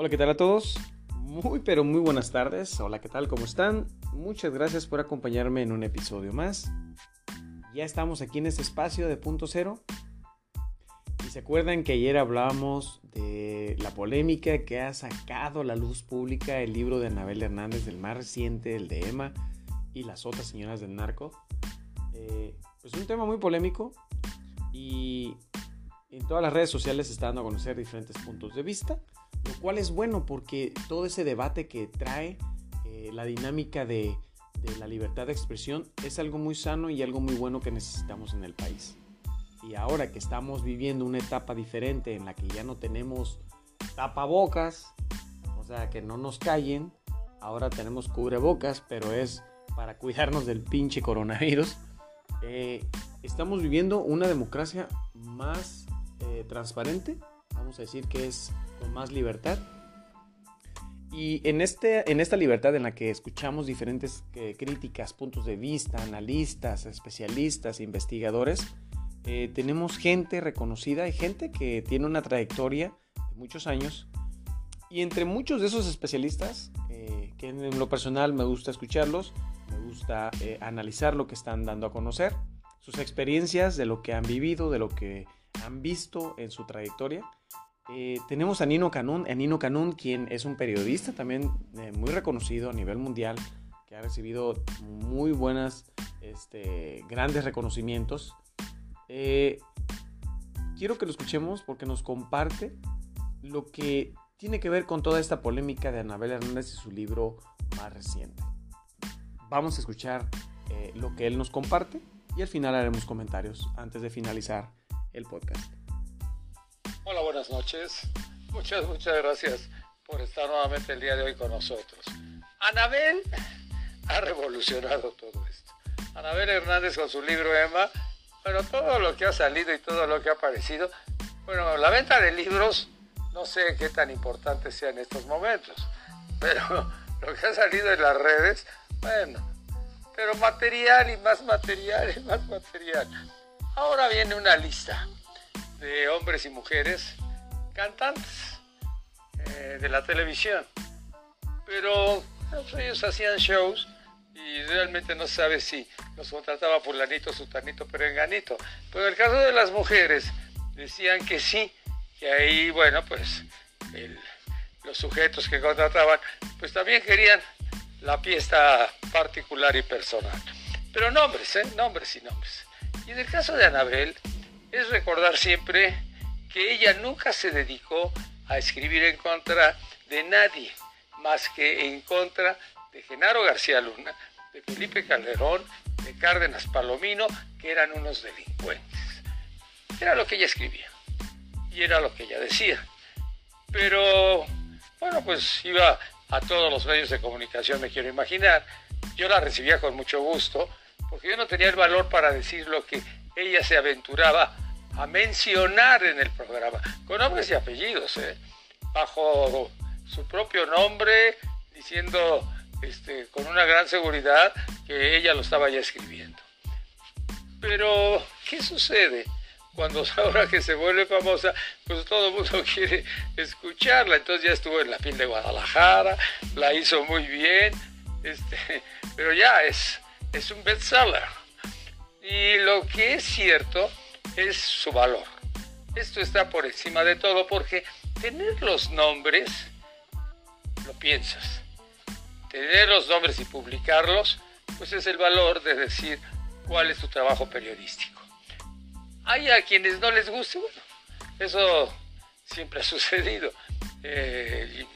Hola, ¿qué tal a todos? Muy, pero muy buenas tardes. Hola, ¿qué tal? ¿Cómo están? Muchas gracias por acompañarme en un episodio más. Ya estamos aquí en este espacio de punto cero. Y se acuerdan que ayer hablábamos de la polémica que ha sacado a la luz pública el libro de Anabel Hernández, del más reciente, el de Emma y las otras señoras del narco. Eh, pues un tema muy polémico y en todas las redes sociales se está dando a conocer diferentes puntos de vista lo cual es bueno porque todo ese debate que trae eh, la dinámica de, la libertad de expresión es algo muy sano y algo muy bueno que necesitamos en el país. Y ahora que estamos viviendo una etapa diferente en la que ya no tenemos tapabocas, o sea, que no nos callen, ahora tenemos cubrebocas, pero es para cuidarnos del pinche coronavirus. Eh, estamos viviendo una democracia más eh, transparente, vamos a decir que es con más libertad. Y en, este, en esta libertad en la que escuchamos diferentes eh, críticas, puntos de vista, analistas, especialistas, investigadores, eh, tenemos gente reconocida y gente que tiene una trayectoria de muchos años. Y entre muchos de esos especialistas, que en lo personal me gusta escucharlos, me gusta analizar lo que están dando a conocer, sus experiencias, de lo que han vivido, de lo que han visto en su trayectoria. Eh, tenemos a Nino Canún, a Nino Canún, quien es un periodista también eh, muy reconocido a nivel mundial, que ha recibido muy buenas, este, grandes reconocimientos. Eh, quiero que lo escuchemos porque nos comparte lo que tiene que ver con toda esta polémica de Anabel Hernández y su libro más reciente. Vamos a escuchar lo que él nos comparte y al final haremos comentarios antes de finalizar el podcast. Hola, buenas noches. Muchas, muchas gracias por estar nuevamente el día de hoy con nosotros. Anabel ha revolucionado todo esto. Anabel Hernández con su libro Emma, bueno, todo lo que ha salido y todo lo que ha aparecido, bueno, la venta de libros no sé qué tan importante sea en estos momentos, pero lo que ha salido en las redes, bueno, pero material y más material y más material. Ahora viene una lista de hombres y mujeres cantantes eh, de la televisión. Pero ellos hacían shows y realmente no sabe si los contrataba fulanito, sutanito, perenganito. Pero en el caso de las mujeres decían que sí, y ahí, bueno, pues los sujetos que contrataban, pues también querían la fiesta particular y personal. Pero nombres, ¿eh? Nombres y nombres. Y en el caso de Anabel, es recordar siempre que ella nunca se dedicó a escribir en contra de nadie, más que en contra de Genaro García Luna, de Felipe Calderón, de Cárdenas Palomino, que eran unos delincuentes. Era lo que ella escribía y era lo que ella decía. Pero, bueno, pues iba a todos los medios de comunicación, me quiero imaginar. Yo la recibía con mucho gusto, porque yo no tenía el valor para decir lo que ella se aventuraba a mencionar en el programa, con nombres y apellidos, ¿eh? bajo su propio nombre, diciendo este, con una gran seguridad que ella lo estaba ya escribiendo. Pero, ¿qué sucede? Cuando ahora que se vuelve famosa, pues todo el mundo quiere escucharla. Entonces ya estuvo en la fin de Guadalajara, la hizo muy bien, este, pero ya es, es un bestseller. Y lo que es cierto es su valor. Esto está por encima de todo porque tener los nombres, lo piensas. Tener los nombres y publicarlos, pues es el valor de decir cuál es tu trabajo periodístico. Hay a quienes no les guste, bueno, eso siempre ha sucedido. Eh,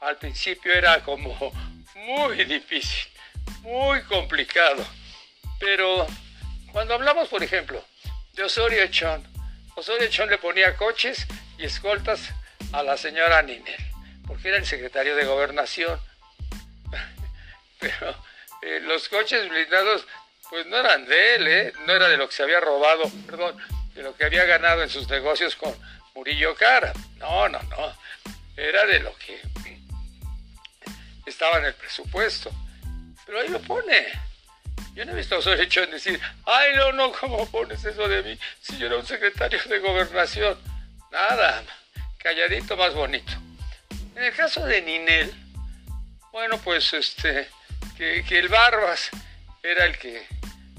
al principio era como muy difícil, muy complicado, pero cuando hablamos, por ejemplo, de Osorio Echón, Osorio Echón le ponía coches y escoltas a la señora Ninel, porque era el secretario de gobernación. Pero eh, los coches blindados, pues no eran de él, ¿eh? no era de lo que se había robado, perdón, de lo que había ganado en sus negocios con Murillo Cara. No, no, no. Era de lo que estaba en el presupuesto. Pero ahí lo pone. Yo no he visto a hecho en decir, ay, no, no, ¿cómo pones eso de mí si yo era un secretario de gobernación? Nada, calladito más bonito. En el caso de Ninel, bueno, pues este, que, que el Barbas era el que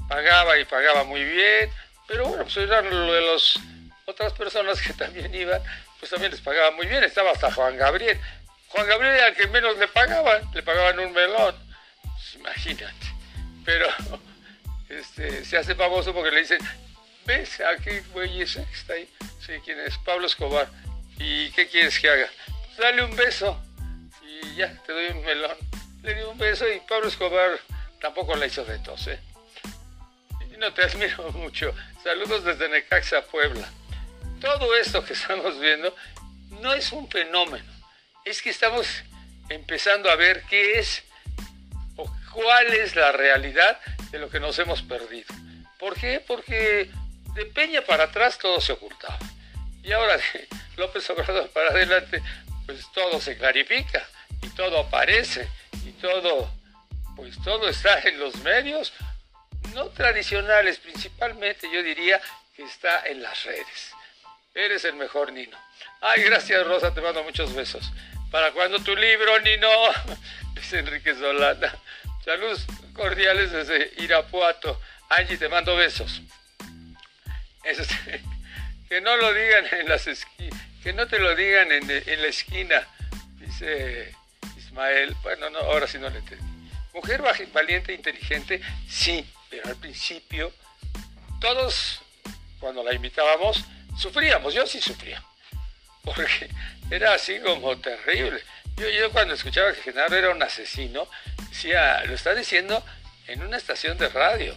pagaba y pagaba muy bien, pero bueno, pues eran lo de las otras personas que también iban, pues también les pagaba muy bien, estaba hasta Juan Gabriel. Juan Gabriel era el que menos le pagaban, le pagaban un melón, pues imagínate. Pero este, se hace famoso porque le dicen, ves, aquí güey ese que está ahí, sí, ¿quién es? Pablo Escobar. ¿Y qué quieres que haga? Pues dale un beso y ya, te doy un melón. Le di un beso y Pablo Escobar tampoco la hizo de tos, ¿eh? Y no te admiro mucho. Saludos desde Necaxa, Puebla. Todo esto que estamos viendo no es un fenómeno, es que estamos empezando a ver qué es cuál es la realidad de lo que nos hemos perdido. ¿Por qué? Porque de Peña para atrás todo se ocultaba. Y ahora de López Obrador para adelante, pues todo se clarifica y todo aparece y todo, pues todo está en los medios, no tradicionales principalmente, yo diría que está en las redes. Eres el mejor Nino. Ay, gracias Rosa, te mando muchos besos. ¿Para cuando tu libro, Nino? Dice Enrique Solana. Saludos cordiales desde Irapuato. Angie, te mando besos. Que no lo digan en las esquinas, que no te lo digan en, en, la esquina, dice Ismael. Bueno, no, ahora sí no le entendí. Mujer valiente, inteligente, sí, pero al principio todos, cuando la invitábamos, sufríamos. Yo sí sufría, porque era así como terrible. Yo, yo cuando escuchaba que Genaro era un asesino, decía, lo está diciendo en una estación de radio,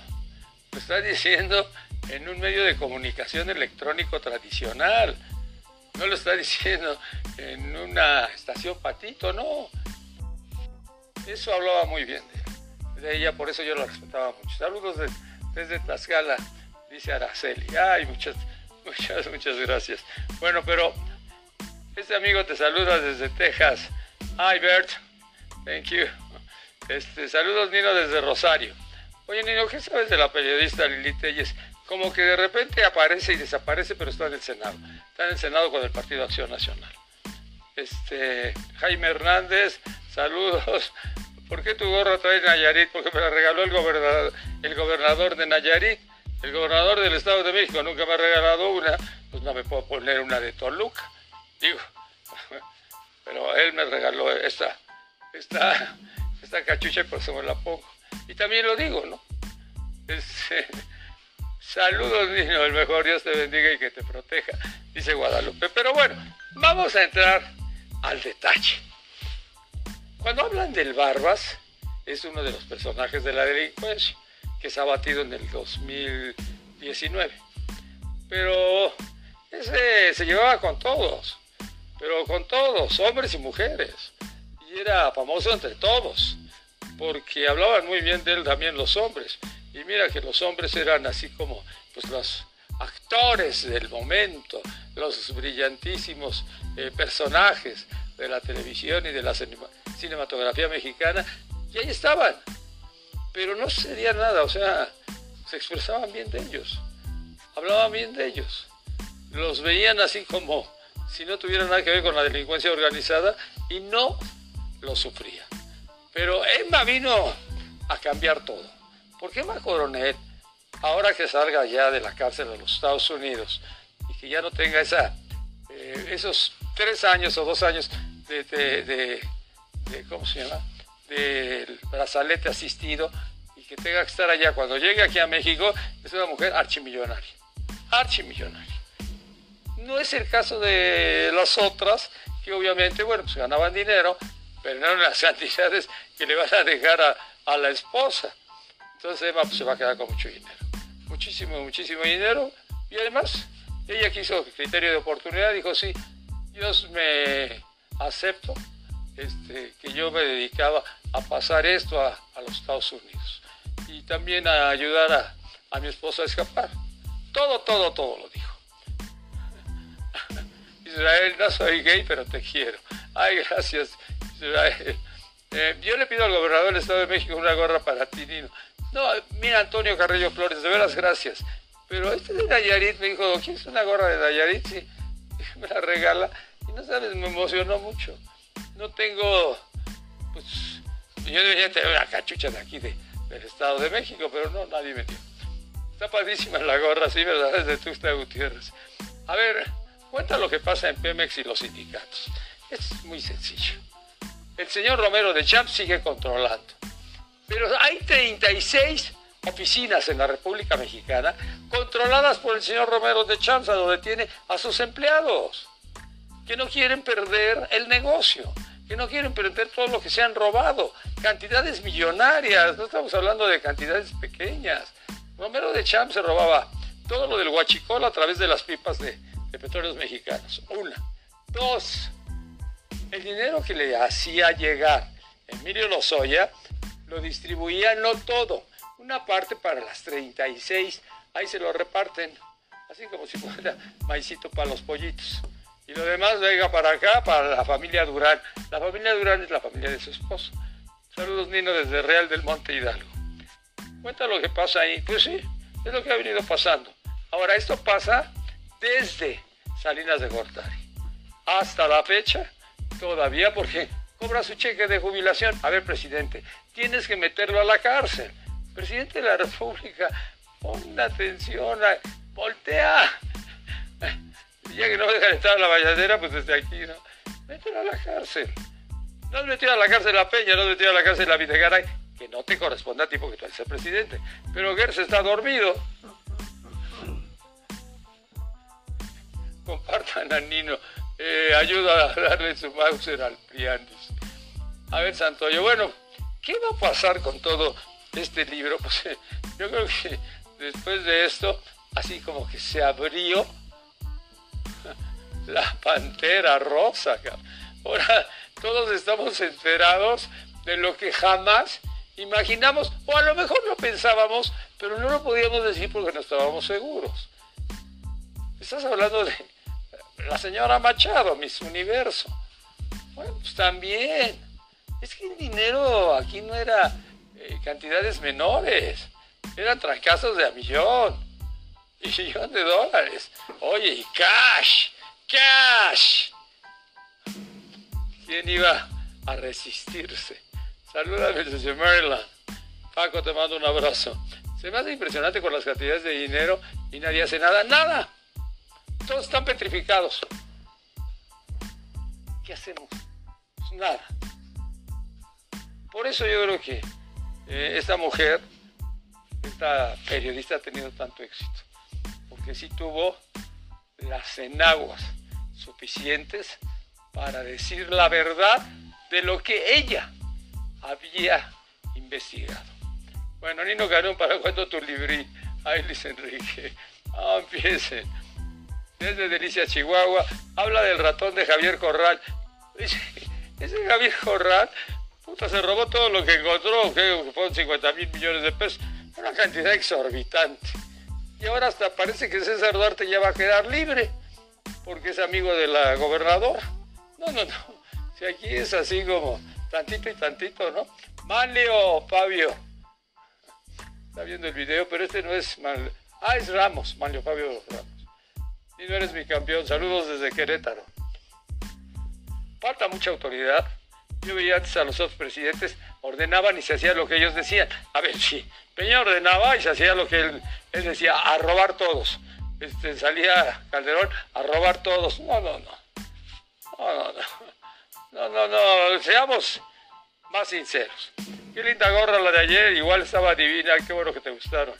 lo está diciendo en un medio de comunicación electrónico tradicional. No lo está diciendo en una estación patito, no. Eso hablaba muy bien de, ella, por eso yo la respetaba mucho. Saludos desde Tlaxcala, dice Araceli. Ay, muchas, muchas, muchas gracias. Bueno, pero este amigo te saluda desde Texas. Hi, Bert. Thank you. Este, saludos, Nino, desde Rosario. Oye, Nino, ¿qué sabes de la periodista Lili Telles? como que de repente aparece y desaparece, pero está en el Senado. Está en el Senado con el Partido Acción Nacional. Este, Jaime Hernández, saludos. ¿Por qué tu gorra trae Nayarit? Porque me la regaló el gobernador, el gobernador de Nayarit. El gobernador del Estado de México nunca me ha regalado una, pues no me puedo poner una de Toluca. Digo, pero él me regaló esta, esta, esta cachucha y por eso me la pongo. Y también lo digo, ¿no? Saludos, niño, el mejor Dios te bendiga y que te proteja, dice Guadalupe. Pero bueno, vamos a entrar al detalle. Cuando hablan del Barbas, es uno de los personajes de la delincuencia que se ha batido en el 2019. Pero ese se llevaba con todos, pero con todos, hombres y mujeres. Y era famoso entre todos, porque hablaban muy bien de él también los hombres. Y mira que los hombres eran así como pues, los actores del momento, los brillantísimos eh, personajes de la televisión y de la cinematografía mexicana, y ahí estaban. Pero no sería nada, o sea, se expresaban bien de ellos, hablaban bien de ellos, los veían así como si no tuvieran nada que ver con la delincuencia organizada y no lo sufrían. Pero Emma vino a cambiar todo. ¿Por qué Emma Coronel, ahora que salga ya de la cárcel de los Estados Unidos y que ya no tenga esa, eh, esos tres años o dos años de, ¿cómo se llama? Del brazalete asistido y que tenga que estar allá cuando llegue aquí a México, es una mujer archimillonaria. Archimillonaria. No es el caso de las otras, que obviamente, bueno, pues ganaban dinero, pero no eran las cantidades que le van a dejar a, a la esposa. Entonces Emma pues, se va a quedar con mucho dinero. Muchísimo, muchísimo dinero. Y además, ella quiso criterio de oportunidad, dijo, sí, Dios me acepto este, que yo me dedicaba a pasar esto a, los Estados Unidos. Y también a ayudar a, a mi esposa a escapar. Todo, todo, todo lo dijo. Israel, no soy gay, pero te quiero. Ay, gracias, Israel. Eh, yo le pido al gobernador del Estado de México una gorra para ti, Nino. No, mira Antonio Carrillo Flores, de veras gracias. Pero este de Nayarit me dijo, es una gorra de Nayarit? Sí, me la regala. Y no sabes, me emocionó mucho. no tengo, pues, yo debería tener una cachucha de aquí, de, del Estado de México, pero no, nadie me dio. Está padrísima la gorra, sí, ¿verdad? Es de Tuxtla Gutiérrez. A ver, cuenta lo que pasa en Pemex y los sindicatos. Es muy sencillo. El señor Romero de Champs sigue controlando. Pero hay 36 oficinas en la República Mexicana controladas por el señor Romero de Champs, donde tiene a sus empleados, que no quieren perder el negocio, que no quieren perder todo lo que se han robado. Cantidades millonarias, no estamos hablando de cantidades pequeñas. Romero de Champs se robaba todo lo del huachicol a través de las pipas de, petróleos mexicanos. Una. Dos. El dinero que le hacía llegar Emilio Lozoya lo distribuía no todo, una parte para las 36, ahí se lo reparten, así como si fuera maicito para los pollitos. Y lo demás venga para acá, para la familia Durán. La familia Durán es la familia de su esposo. Saludos Nino desde Real del Monte Hidalgo. Cuenta lo que pasa ahí. Pues sí, es lo que ha venido pasando. Ahora, esto pasa desde Salinas de Gortari hasta la fecha, todavía porque cobra su cheque de jubilación. A ver, presidente, tienes que meterlo a la cárcel. Presidente de la República, pon atención, voltea. Ya que no deja de estar en la valladera, pues desde aquí, ¿no? Mételo a la cárcel. No has metido a la cárcel a Peña, no has metido a la cárcel a Videgaray, que no te corresponde a ti porque tú eres el presidente. Pero Gers está dormido. Compartan a Nino. Eh, ayuda a darle su Mauser al Priandis. A ver, Santoyo, bueno, ¿qué va a pasar con todo este libro? Pues yo creo que después de esto, así como que se abrió la pantera rosa. Ahora todos estamos enterados de lo que jamás imaginamos, o a lo mejor lo pensábamos, pero no lo podíamos decir porque no estábamos seguros. Estás hablando de la señora Machado, Miss Universo. Bueno, pues también. Es que el dinero aquí no era eh, cantidades menores, eran trancazos de a millón, y millón de dólares. Oye, y cash, cash. ¿Quién iba a resistirse? Salúdame desde Maryland. Paco, te mando un abrazo. Se me hace impresionante con las cantidades de dinero y nadie hace nada. ¡Nada! Todos están petrificados. ¿Qué hacemos? Nada. Por eso yo creo que eh, esta mujer, esta periodista ha tenido tanto éxito. Porque sí tuvo las enaguas suficientes para decir la verdad de lo que ella había investigado. Bueno, Nino Carón, ¿para cuándo tu librí? Ay, Luis Enrique. Ah, empiecen. Desde Delicia, Chihuahua, habla del ratón de Javier Corral. Ese, Javier Corral, puta, se robó todo lo que encontró, que fueron 50 mil millones de pesos. Una cantidad exorbitante. Y ahora hasta parece que César Duarte ya va a quedar libre, porque es amigo de la gobernadora. No, no, no. Si aquí es así como tantito y tantito, ¿no? Manlio Fabio. Está viendo el video, pero este no es Mal... Ah, es Ramos, Manlio Fabio Ramos. Y no eres mi campeón. Saludos desde Querétaro. Falta mucha autoridad. Yo veía antes a los otros presidentes, ordenaban y se hacía lo que ellos decían. A ver, sí, Peña ordenaba y se hacía lo que él, decía, a robar todos. Este, salía Calderón a robar todos. No, no, no. No, no, no. No, no, no. Seamos más sinceros. Qué linda gorra la de ayer, igual estaba divina, qué bueno que te gustaron.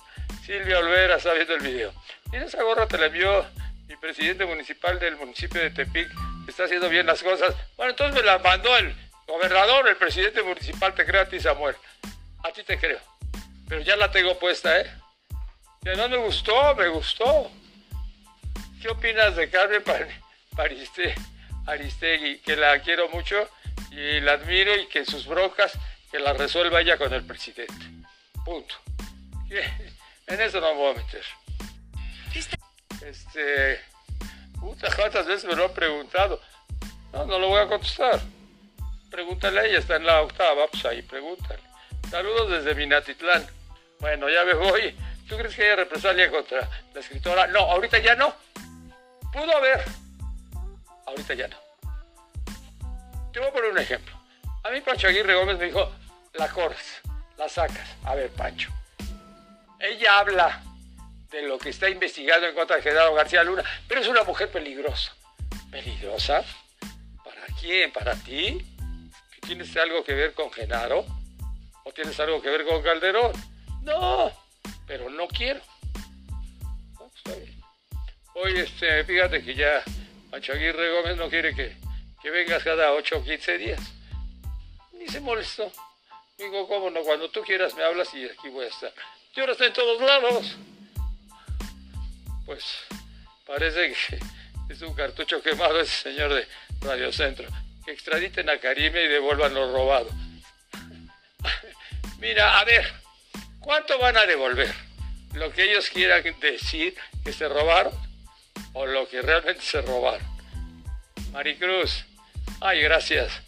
Silvia Olvera está viendo el video. Y esa gorra te la envió mi presidente municipal del municipio de Tepic, está haciendo bien las cosas. Bueno, entonces me la mandó el gobernador, el presidente municipal, te creo a ti, Samuel. A ti te creo. Pero ya la tengo puesta, ¿eh? Que no me gustó, me gustó. ¿Qué opinas de Carmen Pariste, Aristegui? Que la quiero mucho y la admiro y que sus broncas que las resuelva ella con el presidente. Punto. En eso no me voy a meter. Este. Puta, ¿cuántas veces me lo han preguntado? No, no lo voy a contestar. Pregúntale a ella, está en la octava, pues ahí pregúntale. Saludos desde Minatitlán. Bueno, ya me voy. ¿Tú crees que haya represalia contra la escritora? No, ahorita ya no. Pudo haber. Ahorita ya no. Te voy a poner un ejemplo. A mí Pancho Aguirre Gómez me dijo, la corres, la sacas. A ver, Pancho. Ella habla de lo que está investigando en contra de Gerardo García Luna, pero es una mujer peligrosa. ¿Peligrosa? ¿Para quién? ¿Para ti? ¿Que tienes algo que ver con Genaro? ¿O tienes algo que ver con Calderón? No, pero no quiero. Hoy, este, fíjate que ya Pancho Aguirre Gómez no quiere que, que vengas cada 8 o 15 días. Ni se molestó. Digo, ¿cómo no? Cuando tú quieras me hablas y aquí voy a estar. Yo ahora estoy en todos lados. Pues parece que es un cartucho quemado ese señor de Radio Centro. Que extraditen a Karime y devuelvan lo robado. Mira, a ver, ¿cuánto van a devolver? ¿Lo que ellos quieran decir que se robaron o lo que realmente se robaron? Maricruz, ay, gracias.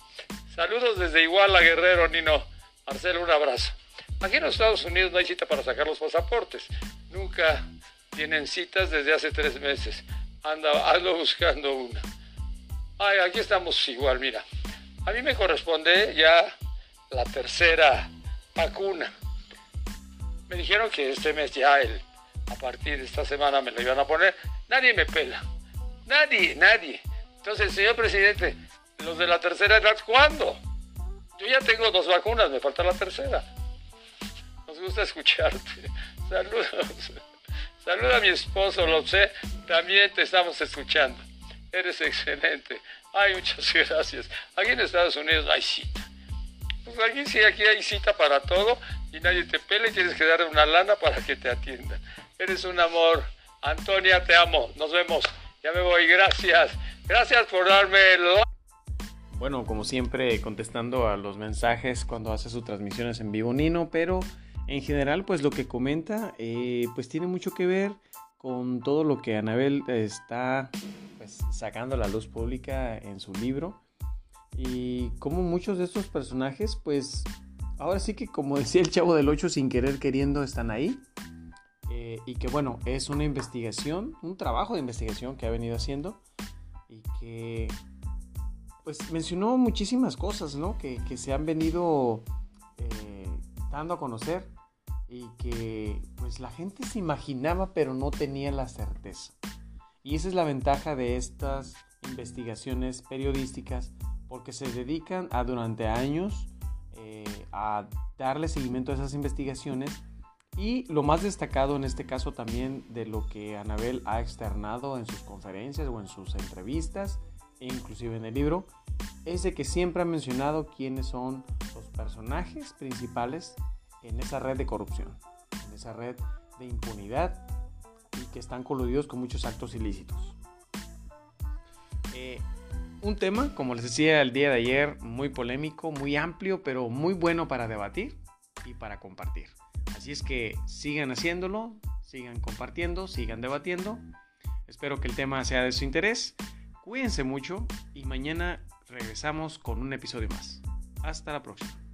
Saludos desde Iguala, Guerrero, Nino. Marcelo, un abrazo. Aquí en los Estados Unidos no hay cita para sacar los pasaportes. Nunca tienen citas desde hace tres meses. Anda, ando buscando una. Ay, aquí estamos igual, mira. A mí me corresponde ya la tercera vacuna. Me dijeron que este mes ya, el, a partir de esta semana me lo iban a poner. Nadie me pela. Nadie, nadie. Entonces, señor presidente, los de la tercera edad, ¿cuándo? Yo ya tengo dos vacunas, me falta la tercera. Nos gusta escucharte. Saludos. Saluda a mi esposo, lo sé. También te estamos escuchando. Eres excelente. Ay, muchas gracias. Aquí en Estados Unidos hay cita. Pues aquí sí, aquí hay cita para todo y nadie te pele y tienes que darle una lana para que te atienda. Eres un amor. Antonia, te amo. Nos vemos. Ya me voy. Gracias. Gracias por darme el... Bueno, como siempre, contestando a los mensajes cuando hace sus transmisiones en vivo Nino, pero en general, pues lo que comenta, eh, pues tiene mucho que ver con todo lo que Anabel está pues, sacando a la luz pública en su libro y como muchos de estos personajes, pues ahora sí que como decía el chavo del 8, sin querer queriendo están ahí. Eh, y que bueno, es una investigación, un trabajo de investigación que ha venido haciendo y que pues mencionó muchísimas cosas, ¿no? Que, se han venido eh, dando a conocer y que pues la gente se imaginaba pero no tenía la certeza. Y esa es la ventaja de estas investigaciones periodísticas porque se dedican a durante años eh, a darle seguimiento a esas investigaciones y lo más destacado en este caso también de lo que Anabel ha externado en sus conferencias o en sus entrevistas inclusive en el libro, es de que siempre ha mencionado quiénes son los personajes principales en esa red de corrupción, en esa red de impunidad y que están coludidos con muchos actos ilícitos. Eh, un tema, como les decía el día de ayer, muy polémico, muy amplio, pero muy bueno para debatir y para compartir. Así es que sigan haciéndolo, sigan compartiendo, sigan debatiendo. Espero que el tema sea de su interés. Cuídense mucho y mañana regresamos con un episodio más. Hasta la próxima.